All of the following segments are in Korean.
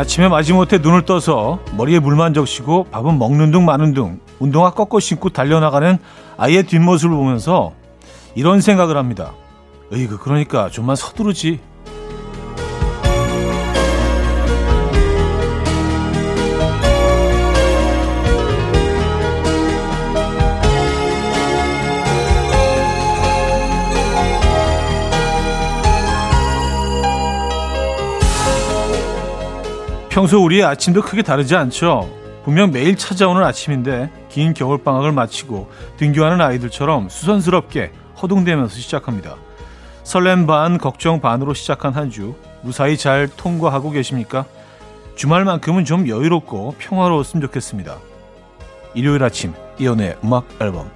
아침에 마지못해 눈을 떠서 머리에 물만 적시고 밥은 먹는 둥 마는 둥 운동화 꺾어 신고 달려나가는 아이의 뒷모습을 보면서 이런 생각을 합니다. 으이그 그러니까 좀만 서두르지. 평소 우리의 아침도 크게 다르지 않죠. 분명 매일 찾아오는 아침인데 긴 겨울 방학을 마치고 등교하는 아이들처럼 수선스럽게 허둥대면서 시작합니다. 설렘 반, 걱정 반으로 시작한 한 주 무사히 잘 통과하고 계십니까? 주말만큼은 좀 여유롭고 평화로웠으면 좋겠습니다. 일요일 아침 이연의 음악 앨범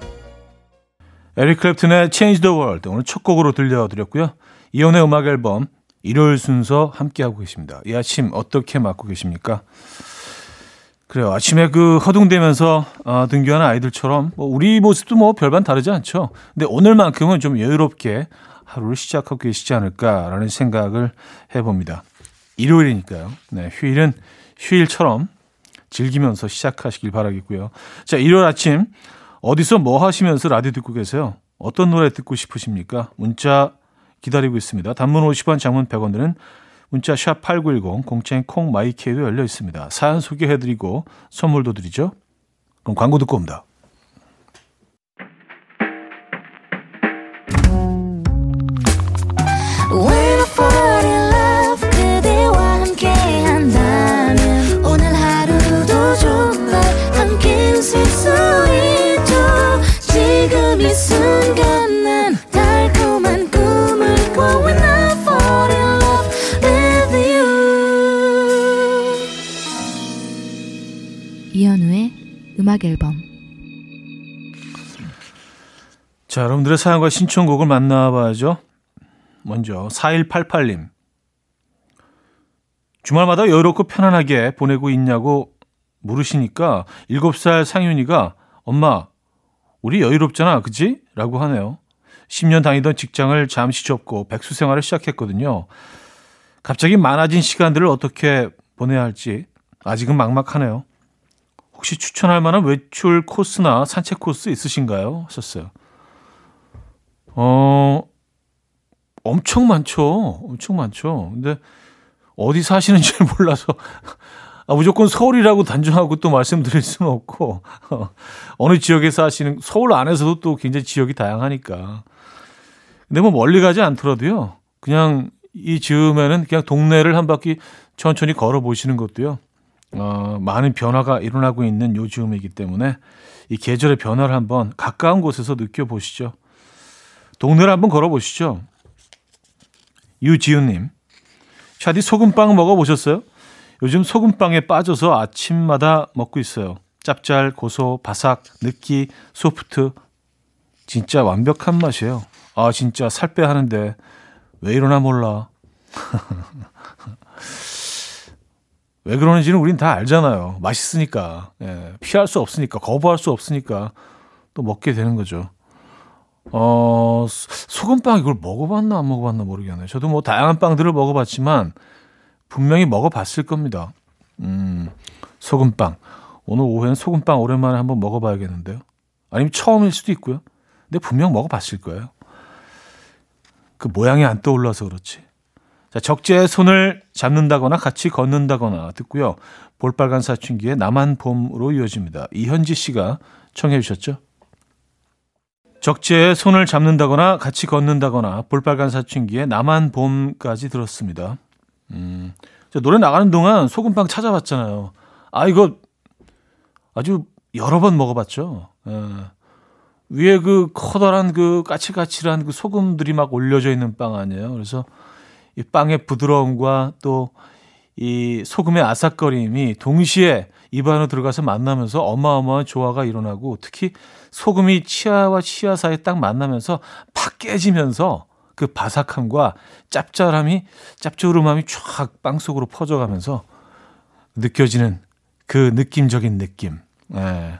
에릭 클랩튼의 Change the World 오늘 첫 곡으로 들려드렸고요. 이연의 음악 앨범 일요일 순서 함께하고 계십니다. 이 아침 어떻게 맞고 계십니까? 그래요. 아침에 그 허둥대면서 어, 등교하는 아이들처럼 뭐 우리 모습도 뭐 별반 다르지 않죠. 근데 오늘만큼은 좀 여유롭게 하루를 시작하고 계시지 않을까라는 생각을 해봅니다. 일요일이니까요. 네, 휴일은 휴일처럼 즐기면서 시작하시길 바라겠고요. 자, 일요일 아침 어디서 뭐 하시면서 라디오 듣고 계세요? 어떤 노래 듣고 싶으십니까? 문자 기다리고 있습니다. 단문 50원, 장문 100원 드는 문자 샵 8910, 공채 콩 마이케이도 열려 있습니다. 사연 소개해드리고 선물도 드리죠. 그럼 광고 듣고 옵니다. 음악 앨범 자, 여러분들의 사연과 신청곡을 만나봐야죠. 먼저 4188님. 주말마다 여유롭고 편안하게 보내고 있냐고 물으시니까 7살 상윤이가 엄마, 우리 여유롭잖아, 그지? 라고 하네요. 10년 다니던 직장을 잠시 접고 백수 생활을 시작했거든요. 갑자기 많아진 시간들을 어떻게 보내야 할지 아직은 막막하네요. 혹시 추천할 만한 외출 코스나 산책 코스 있으신가요? 하셨어요. 어, 엄청 많죠. 엄청 많죠. 근데 어디 사시는지 몰라서 아, 무조건 서울이라고 단정하고 또 말씀드릴 수는 없고 어, 어느 지역에 사시는 서울 안에서도 또 굉장히 지역이 다양하니까. 근데 뭐 멀리 가지 않더라도요. 그냥 이 즈음에는 그냥 동네를 한 바퀴 천천히 걸어 보시는 것도요. 어, 많은 변화가 일어나고 있는 요즘이기 때문에 이 계절의 변화를 한번 가까운 곳에서 느껴보시죠. 동네를 한번 걸어보시죠. 유지훈님, 샤디 소금빵 먹어보셨어요? 요즘 소금빵에 빠져서 아침마다 먹고 있어요. 짭짤, 고소, 바삭, 느끼, 소프트. 진짜 완벽한 맛이에요. 아, 진짜 살 빼 하는데 왜 이러나 몰라. 왜 그러는지는 우린 다 알잖아요. 맛있으니까. 예, 피할 수 없으니까, 거부할 수 없으니까 또 먹게 되는 거죠. 어, 소금빵 이걸 먹어봤나 안 먹어봤나 모르겠네요. 저도 뭐 다양한 빵들을 먹어봤지만 분명히 먹어봤을 겁니다. 음, 소금빵. 오늘 오후엔 소금빵 오랜만에 한번 먹어봐야겠는데요. 아니면 처음일 수도 있고요. 근데 분명 먹어봤을 거예요. 그 모양이 안 떠올라서 그렇지. 자, 적재의 손을 잡는다거나 같이 걷는다거나 듣고요. 볼빨간 사춘기의 나만 봄으로 이어집니다. 이현지 씨가 청해 주셨죠? 적재의 손을 잡는다거나 같이 걷는다거나 볼빨간 사춘기의 나만 봄까지 들었습니다. 음, 노래 나가는 동안 소금빵 찾아봤잖아요. 아, 이거 아주 여러 번 먹어봤죠. 예. 위에 그 커다란 그 까칠까칠한 그 소금들이 막 올려져 있는 빵 아니에요. 그래서 이 빵의 부드러움과 또 이 소금의 아삭거림이 동시에 입 안으로 들어가서 만나면서 어마어마한 조화가 일어나고 특히 소금이 치아와 치아 사이에 딱 만나면서 팍 깨지면서 그 바삭함과 짭짤함이 짭조름함이 쫙빵 속으로 퍼져가면서 느껴지는 그 느낌적인 느낌. 예.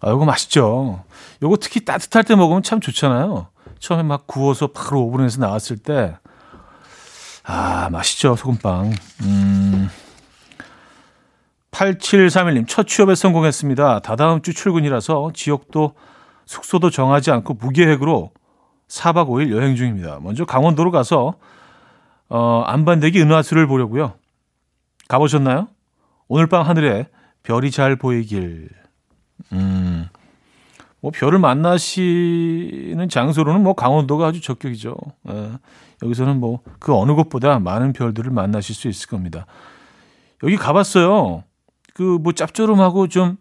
아, 이거 맛있죠. 요거 특히 따뜻할 때 먹으면 참 좋잖아요. 처음에 막 구워서 바로 오븐에서 나왔을 때 아, 맛있죠, 소금빵. 음, 8731님, 첫 취업에 성공했습니다. 다다음 주 출근이라서 지역도 숙소도 정하지 않고 무계획으로 4박 5일 여행 중입니다. 먼저 강원도로 가서 어, 안반대기 은하수를 보려고요. 가보셨나요? 오늘 밤 하늘에 별이 잘 보이길. 음, 뭐 별을 만나시는 장소로는 뭐 강원도가 아주 적격이죠. 예, 여기서는 뭐 그 어느 곳보다 많은 별들을 만나실 수 있을 겁니다. 여기 가봤어요. 그 뭐 짭조름하고 좀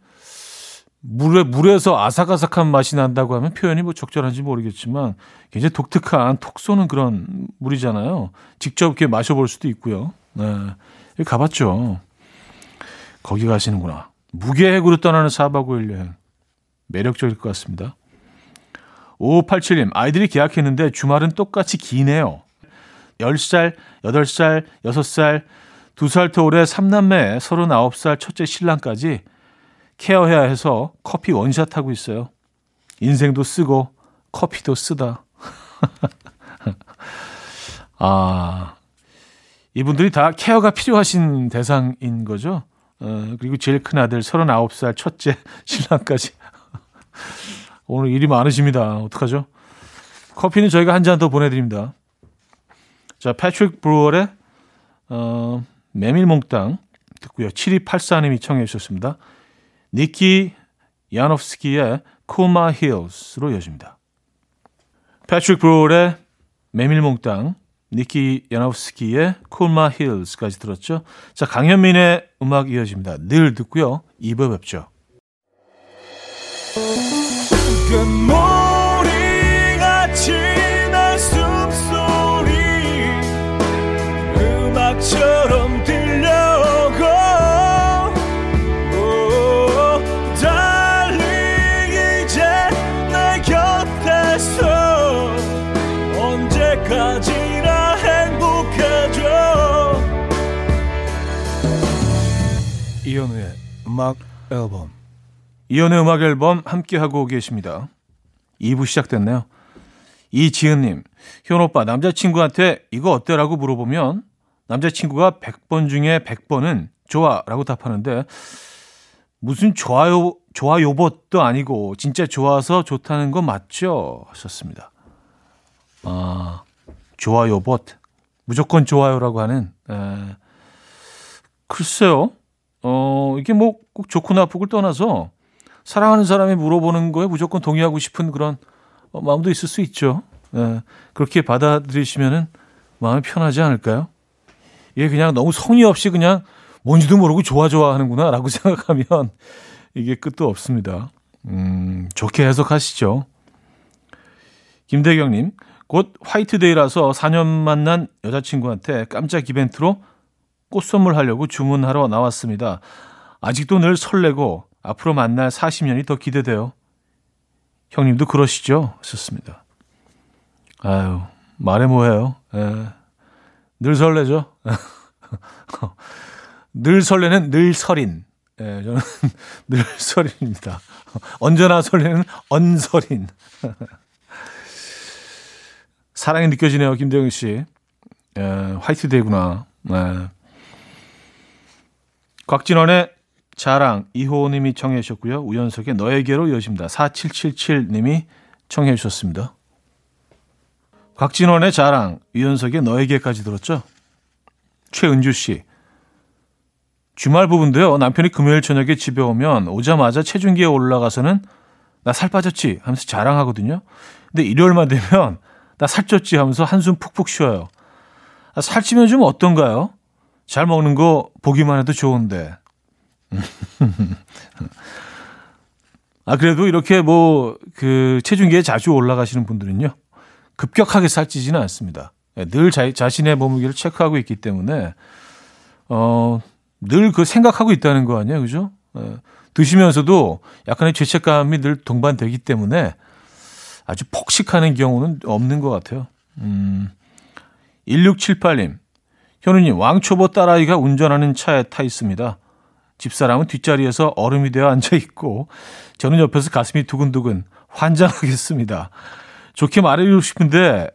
물에 물에서 아삭아삭한 맛이 난다고 하면 표현이 뭐 적절한지 모르겠지만 굉장히 독특한 톡 쏘는 그런 물이잖아요. 직접 이렇게 마셔볼 수도 있고요. 네, 여기 가봤죠. 거기 가시는구나. 무계획으로 떠나는 4박 5일 여행. 매력적일 것 같습니다. 5587님, 아이들이 계약했는데 주말은 똑같이 기네요. 10살, 8살, 6살, 2살 터울에 3남매 39살 첫째 신랑까지 케어해야 해서 커피 원샷 하고 있어요. 인생도 쓰고 커피도 쓰다. 아, 이분들이 다 케어가 필요하신 대상인 거죠. 어, 그리고 제일 큰 아들 39살 첫째 신랑까지. 오늘 일이 많으십니다. 어떡하죠? 커피는 저희가 한 잔 더 보내드립니다. 자, 패트릭 브루얼의 어, 메밀몽땅 듣고요. 7284님이 청해 주셨습니다. 니키 야노프스키의 Cool My Heels로 이어집니다. 패트릭 브루얼의 Ménilmontant, 니키 야노프스키의 Cool My Heels까지 들었죠. 자, 강현민의 음악 이어집니다. 늘 듣고요. 2부 뵙죠. 이현우의 음악 앨범. 이현우의 음악 앨범 함께하고 계십니다. 2부 시작됐네요. 이지은님, 현 오빠, 남자친구한테 이거 어때 라고 물어보면 남자친구가 100번 중에 100번은 좋아 라고 답하는데 무슨 좋아요, 좋아요 봇도 아니고 진짜 좋아서 좋다는 거 맞죠? 하셨습니다. 아, 좋아요 봇. 무조건 좋아요라고 하는, 에, 글쎄요. 어, 이게 뭐 꼭 좋고 나쁘고를 떠나서 사랑하는 사람이 물어보는 거에 무조건 동의하고 싶은 그런 어, 마음도 있을 수 있죠. 예, 그렇게 받아들이시면은 마음이 편하지 않을까요? 이게 그냥 너무 성의 없이 그냥 뭔지도 모르고 좋아 좋아 하는구나 라고 생각하면 이게 끝도 없습니다. 음, 좋게 해석하시죠. 김대경님, 곧 화이트데이라서 4년 만난 여자친구한테 깜짝 이벤트로 꽃 선물하려고 주문하러 나왔습니다. 아직도 늘 설레고 앞으로 만날 40년이 더 기대돼요. 형님도 그러시죠? 하셨습니다. 아유, 말해 뭐해요. 예. 늘 설레죠. 늘 설레는 늘 설인. 예, 저는 늘 설인입니다. 언제나 설레는 언설인. 사랑이 느껴지네요, 김대영 씨. 예, 화이트데이구나. 예. 곽진원의 자랑 이호님이 청해 주셨고요. 우연석의 너에게로 이어집니다. 4777님이 청해 주셨습니다. 곽진원의 자랑, 유연석의 너에게까지 들었죠? 최은주 씨. 주말 부분도요. 남편이 금요일 저녁에 집에 오면 오자마자 체중계에 올라가서는 나 살 빠졌지 하면서 자랑하거든요. 근데 일요일만 되면 나 살쪘지 하면서 한숨 푹푹 쉬어요. 아, 살찌면 좀 어떤가요? 잘 먹는 거 보기만 해도 좋은데. 아, 그래도 이렇게 뭐, 그, 체중계에 자주 올라가시는 분들은요, 급격하게 살찌지는 않습니다. 예, 늘 자, 자신의 몸무게를 체크하고 있기 때문에, 어, 늘 그 생각하고 있다는 거 아니에요. 그죠? 예, 드시면서도 약간의 죄책감이 늘 동반되기 때문에 아주 폭식하는 경우는 없는 것 같아요. 음, 1678님, 현우님, 왕초보 딸아이가 운전하는 차에 타 있습니다. 집사람은 뒷자리에서 얼음이 되어 앉아 있고 저는 옆에서 가슴이 두근두근 환장하겠습니다. 좋게 말해주고 싶은데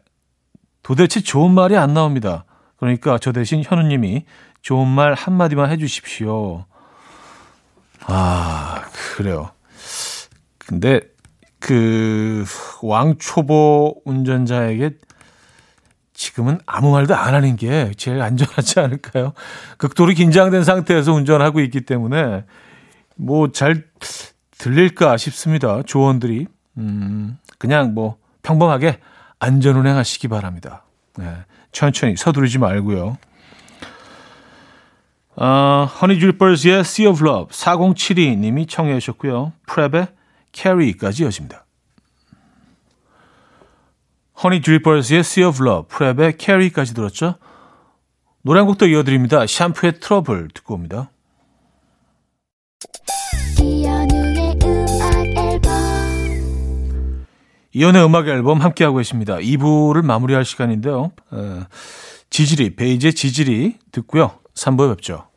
도대체 좋은 말이 안 나옵니다. 그러니까 저 대신 현우님이 좋은 말 한마디만 해주십시오. 아, 그래요. 근데 그 왕초보 운전자에게 지금은 아무 말도 안 하는 게 제일 안전하지 않을까요? 극도로 긴장된 상태에서 운전하고 있기 때문에 뭐 잘 들릴까 싶습니다. 조언들이. 음, 그냥 뭐 평범하게 안전 운행하시기 바랍니다. 네, 천천히 서두르지 말고요. 어, 허니드리퍼스의 Sea of Love 4072님이 청해 주셨고요. 프랩의 Carry까지 이어집니다. 허니드리퍼스의 Sea of Love, 프랩의 Carry까지 들었죠. 노래 한곡더 이어드립니다. 샴푸의 트러블 듣고 옵니다. 이연우의 음악 앨범 이연의 음악 앨범 함께하고 계십니다. 2부를 마무리할 시간인데요. 어, 지질이, 베이지의 지질이 듣고요. 3부에 뵙죠.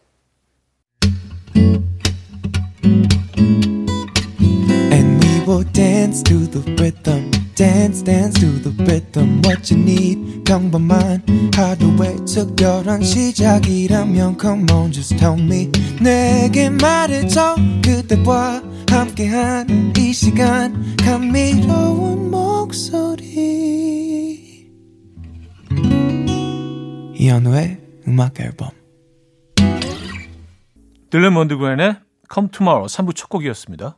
Will dance to the rhythm. Dance, dance to the rhythm. What you need, 평범한 하루의 특별한 시작이라면 Come on, just tell me. 내게 말해줘. 그대와 함께한 이 시간. 감미로운 목소리. 이현우의 음악 앨범. 딜런 먼드그랜의 Come Tomorrow 3부 첫 곡이었습니다.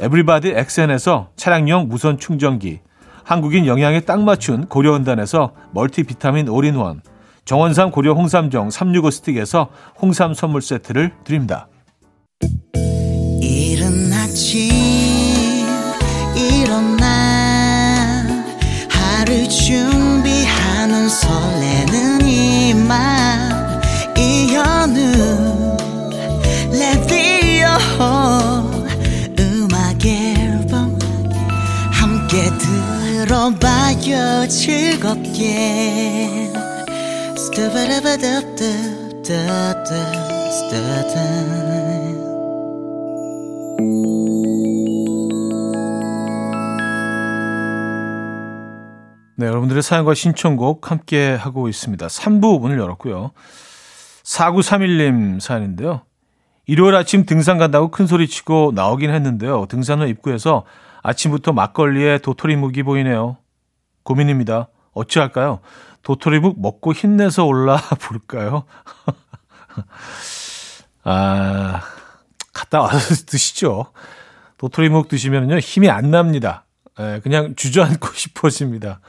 에브리바디 엑센에서 차량용 무선 충전기, 한국인 영양에 딱 맞춘 고려은단에서 멀티 비타민 올인원, 정원삼 고려 홍삼정 365 스틱에서 홍삼 선물 세트를 드립니다. 이른 아침 일어나 하루 준비하는 설레는 이맘 이현우 레디오 들어봐요 즐겁게 스타바라바답답답답 스타다 네, 여러분들의 사연과 신청곡 함께 하고 있습니다. 3부 문을 열었고요. 4931님 사연인데요. 일요일 아침 등산 간다고 큰 소리 치고 나오긴 했는데요. 등산로 입구에서 아침부터 막걸리에 도토리묵이 보이네요. 고민입니다. 어찌할까요? 도토리묵 먹고 힘내서 올라 부를까요? 아, 갔다 와서 드시죠. 도토리묵 드시면요 힘이 안 납니다. 예, 그냥 주저앉고 싶어집니다.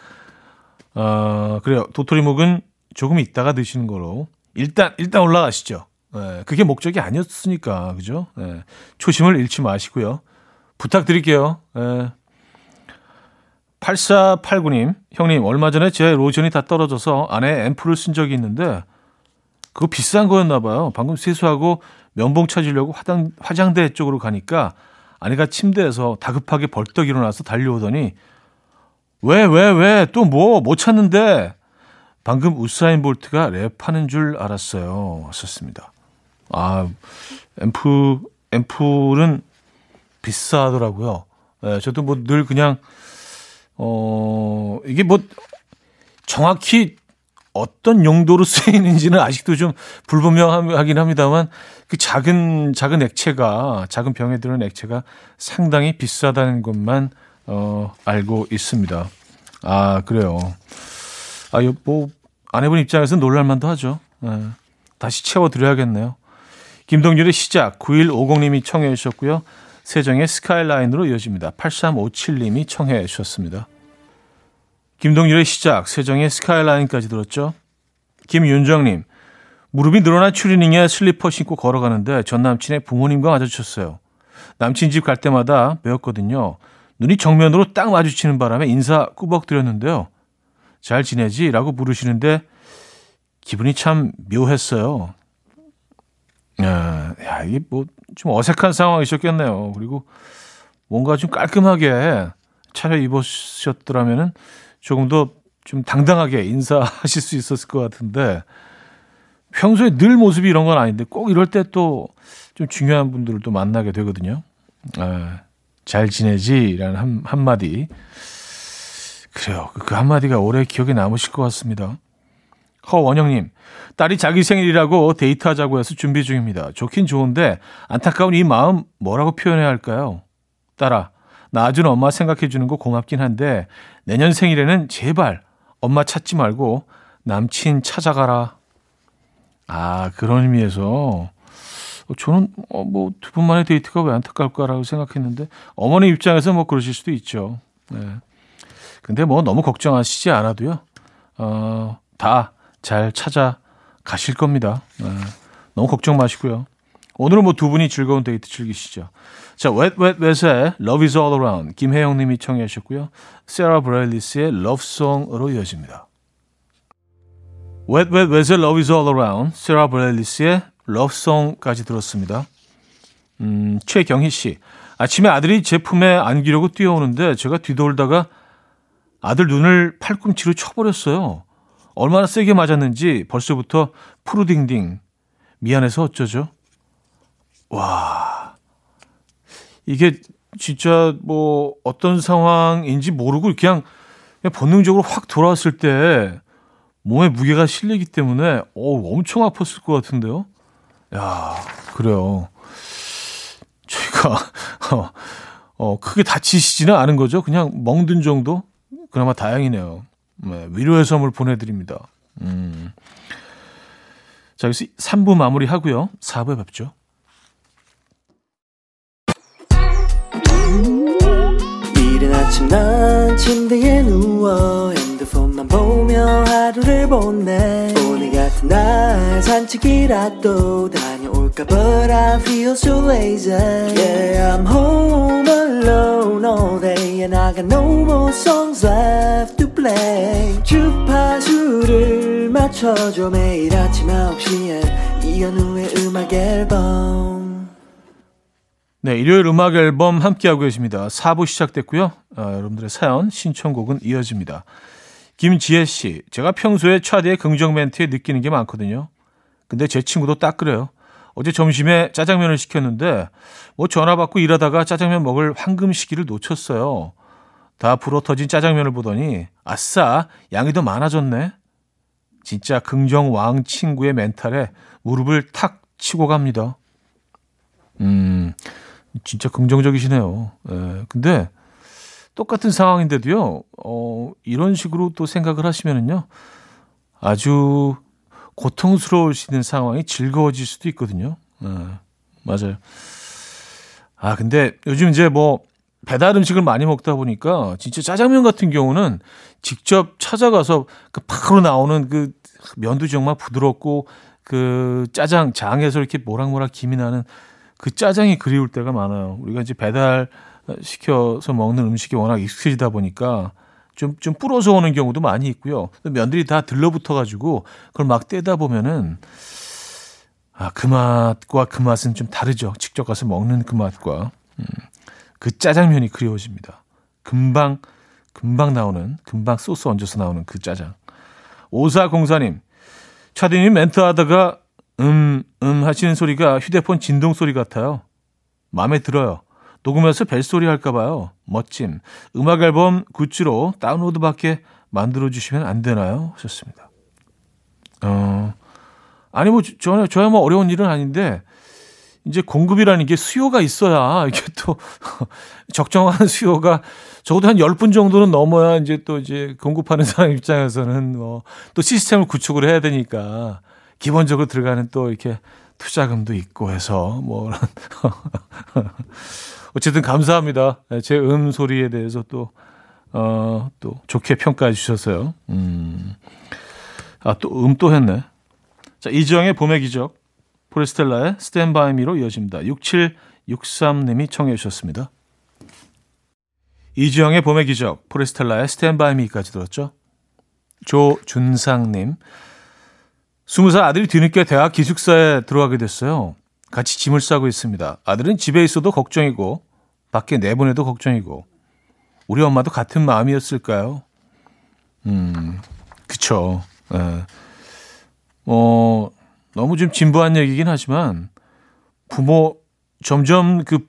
어, 그래요. 도토리묵은 조금 있다가 드시는 거로 일단 일단 올라가시죠. 예, 그게 목적이 아니었으니까 그죠? 예, 초심을 잃지 마시고요. 부탁드릴게요. 예. 8489님, 형님, 얼마 전에 제 로션이 다 떨어져서 안에 앰플을 쓴 적이 있는데, 그거 비싼 거였나 봐요. 방금 세수하고 면봉 찾으려고 화장, 화장대 쪽으로 가니까 아내가 침대에서 다급하게 벌떡 일어나서 달려오더니, 왜, 왜, 왜, 또 뭐, 못 찾는데? 방금 우사인 볼트가 랩하는 줄 알았어요. 왔었습니다. 아, 앰프, 앰플은 비싸더라고요. 예, 저도 뭐 늘 그냥, 어, 이게 뭐 정확히 어떤 용도로 쓰이는지는 아직도 좀 불분명하긴 합니다만 그 작은 작은 액체가 작은 병에 들은 액체가 상당히 비싸다는 것만 어 알고 있습니다. 아 그래요. 아뭐 아내분 입장에서 놀랄만도 하죠. 네. 다시 채워 드려야겠네요. 김동률의 시작 9150님이 청해 주셨고요. 세정의 스카이라인으로 이어집니다. 8357님이 청해 주셨습니다. 김동률의 시작, 세정의 스카이라인까지 들었죠. 김윤정님, 무릎이 늘어난 추리닝에 슬리퍼 신고 걸어가는데 전 남친의 부모님과 마주쳤어요. 남친 집 갈 때마다 배웠거든요. 눈이 정면으로 딱 마주치는 바람에 인사 꾸벅 드렸는데요. 잘 지내지? 라고 물으시는데 기분이 참 묘했어요. 야, 야 이게 뭐 좀 어색한 상황이셨겠네요. 그리고 뭔가 좀 깔끔하게 차려 입으셨더라면은 조금 더 좀 당당하게 인사하실 수 있었을 것 같은데 평소에 늘 모습이 이런 건 아닌데 꼭 이럴 때 또 좀 중요한 분들을 또 만나게 되거든요. 아, 잘 지내지라는 한, 한마디. 그래요. 그 한마디가 오래 기억에 남으실 것 같습니다. 허원영님, 딸이 자기 생일이라고 데이트하자고 해서 준비 중입니다. 좋긴 좋은데 안타까운 이 마음 뭐라고 표현해야 할까요? 딸아, 낳아준 엄마 생각해 주는 거 고맙긴 한데 내년 생일에는 제발 엄마 찾지 말고 남친 찾아가라. 아, 그런 의미에서 어, 저는 어, 뭐두 분만의 데이트가 왜 안타까울까라고 생각했는데 어머니 입장에서 뭐 그러실 수도 있죠. 네. 근데 뭐 너무 걱정하시지 않아도요. 어, 다 잘 찾아 가실 겁니다. 네. 너무 걱정 마시고요. 오늘은 뭐 두 분이 즐거운 데이트 즐기시죠. 자, Wet Wet Wet의 Love is All Around 김혜영 님이 청해 주셨고요. 세라 브레일리스의 Love Song으로 이어집니다. Wet Wet Wet의 Love is All Around 세라 브레일리스의 Love Song까지 들었습니다. 음, 최경희 씨. 아침에 아들이 제 품에 안기려고 뛰어오는데 제가 뒤돌다가 아들 눈을 팔꿈치로 쳐버렸어요. 얼마나 세게 맞았는지 벌써부터 푸르딩딩. 미안해서 어쩌죠? 와. 이게 진짜 뭐 어떤 상황인지 모르고 그냥, 그냥 본능적으로 확 돌아왔을 때 몸에 무게가 실리기 때문에 어 엄청 아팠을 것 같은데요. 야, 그래요. 저희가 어, 어 크게 다치시지는 않은 거죠. 그냥 멍든 정도? 그나마 다행이네요. 네, 위로의 선물 보내드립니다. 음. 자, 여기서 3부 마무리 하고요. 4부에 뵙죠. 이른 아침 난 침대에 누워 핸드폰만 보며 하루를 보내 오늘 같은 날 산책이라도 다녀올까 But I feel so lazy Yeah I'm home alone all day And I got no more songs left to play 주파수를 맞춰줘 매일 아침 9시에 이현우의 음악 앨범 네, 일요일 음악 앨범 함께하고 계십니다. 4부 시작됐고요. 아, 여러분들의 사연, 신청곡은 이어집니다. 김지혜 씨, 제가 평소에 차디의 긍정 멘트에 느끼는 게 많거든요. 근데 제 친구도 딱 그래요. 어제 점심에 짜장면을 시켰는데 뭐 전화 받고 일하다가 짜장면 먹을 황금 시기를 놓쳤어요. 다 불어 터진 짜장면을 보더니 아싸 양이 더 많아졌네. 진짜 긍정 왕 친구의 멘탈에 무릎을 탁 치고 갑니다. 음, 진짜 긍정적이시네요. 예, 근데 똑같은 상황인데도요, 어, 이런 식으로 또 생각을 하시면은요, 아주 고통스러우시는 상황이 즐거워질 수도 있거든요. 예, 맞아요. 아, 근데 요즘 이제 뭐 배달 음식을 많이 먹다 보니까 진짜 짜장면 같은 경우는 직접 찾아가서 그 바로 나오는 그 면도 정말 부드럽고 그 짜장 장에서 이렇게 모락모락 김이 나는 그 짜장이 그리울 때가 많아요. 우리가 이제 배달 시켜서 먹는 음식이 워낙 익숙해지다 보니까 좀, 좀 불어서 오는 경우도 많이 있고요. 면들이 다 들러붙어 가지고 그걸 막 떼다 보면은 아, 그 맛과 그 맛은 좀 다르죠. 직접 가서 먹는 그 맛과. 음, 그 짜장면이 그리워집니다. 금방, 금방 나오는, 금방 소스 얹어서 나오는 그 짜장. 5404님, 차디님 멘트 하다가 음, 음 하시는 소리가 휴대폰 진동 소리 같아요. 마음에 들어요. 녹음해서 벨소리 할까봐요. 멋짐. 음악 앨범 굿즈로 다운로드 받게 만들어주시면 안 되나요? 하셨습니다. 어, 아니, 뭐, 저, 저야 뭐 어려운 일은 아닌데, 이제 공급이라는 게 수요가 있어야 이게 또 적정한 수요가 적어도 한 10분 정도는 넘어야 이제 또 이제 공급하는 사람 입장에서는 뭐 또 시스템을 구축을 해야 되니까 기본적으로 들어가는 또 이렇게 투자금도 있고 해서 뭐 어쨌든 감사합니다. 제 음 소리에 대해서 또 어, 또 좋게 평가해 주셔서요. 음. 아, 또, 음 또 했네. 자, 이지영의 봄의 기적, 포레스텔라의 스탠바이 미로 이어집니다. 6763님이 청해 주셨습니다. 이지영의 봄의 기적, 포레스텔라의 스탠바이 미까지 들었죠. 조준상님, 20살 아들이 뒤늦게 대학 기숙사에 들어가게 됐어요. 같이 짐을 싸고 있습니다. 아들은 집에 있어도 걱정이고, 밖에 내보내도 걱정이고, 우리 엄마도 같은 마음이었을까요? 음, 그쵸. 예. 어, 너무 좀 진부한 얘기긴 하지만, 부모, 점점 그,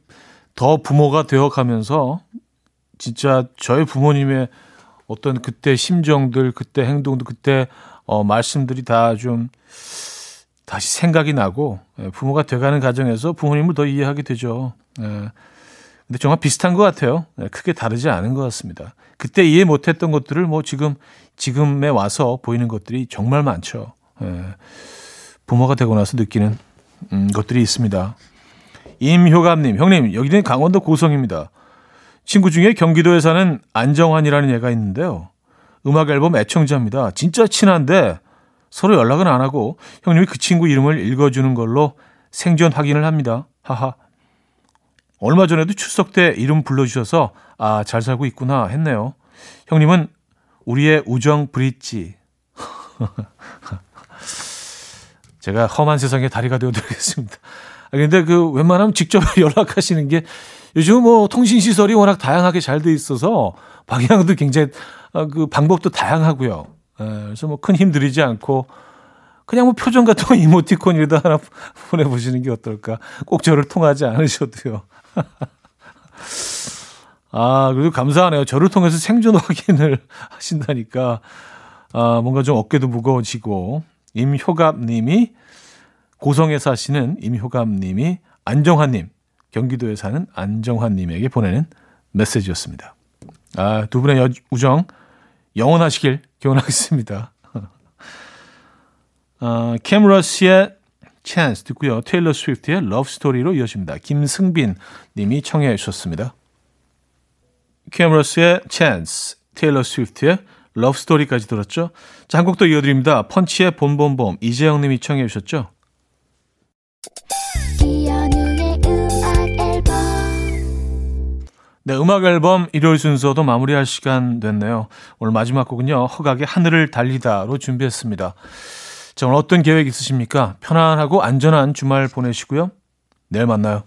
더 부모가 되어 가면서, 진짜 저희 부모님의 어떤 그때 심정들, 그때 행동도, 그때, 어, 말씀들이 다 좀, 다시 생각이 나고, 예, 부모가 돼가는 과정에서 부모님을 더 이해하게 되죠. 예. 근데 정말 비슷한 것 같아요. 네, 크게 다르지 않은 것 같습니다. 그때 이해 못했던 것들을 뭐 지금 지금에 와서 보이는 것들이 정말 많죠. 예. 부모가 되고 나서 느끼는 음, 것들이 있습니다. 임효감님, 형님 여기는 강원도 고성입니다. 친구 중에 경기도에 사는 안정환이라는 애가 있는데요. 음악 앨범 애청자입니다. 진짜 친한데 서로 연락은 안 하고 형님이 그 친구 이름을 읽어주는 걸로 생존 확인을 합니다. 하하. 얼마 전에도 추석 때 이름 불러주셔서 아, 잘 살고 있구나 했네요. 형님은 우리의 우정 브릿지. 제가 험한 세상에 다리가 되어드리겠습니다. 아, 근데 그 웬만하면 직접 연락하시는 게 요즘 뭐 통신 시설이 워낙 다양하게 잘 돼 있어서 방향도 굉장히 어, 그 방법도 다양하고요. 에, 그래서 뭐 큰 힘 들이지 않고 그냥 뭐 표정 같은 거 이모티콘이라도 하나 보내보시는 게 어떨까. 꼭 저를 통하지 않으셔도요. 아, 그래도 감사하네요. 저를 통해서 생존 확인을 하신다니까. 아, 뭔가 좀 어깨도 무거워지고. 임효갑 님이 고성에 사시는 임효갑 님이 안정환 님, 경기도에 사는 안정환 님에게 보내는 메시지였습니다. 아, 두 분의 여, 우정 영원하시길 기원하겠습니다. 아, 캠러스의 Chance 듣고요. 테일러 스위프트의 Love Story로 이어집니다. 김승빈 님이 청해 주셨습니다. 캐머러스의 Chance, 테일러 스위프트의 Love Story까지 들었죠. 자, 한 곡 더 이어드립니다. 펀치의 봄봄봄 이재영 님이 청해 주셨죠. 네, 음악 앨범 일요일 순서도 마무리할 시간 됐네요. 오늘 마지막 곡은요. 허각의 하늘을 달리다로 준비했습니다. 자, 오늘 어떤 계획 있으십니까? 편안하고 안전한 주말 보내시고요. 내일 만나요.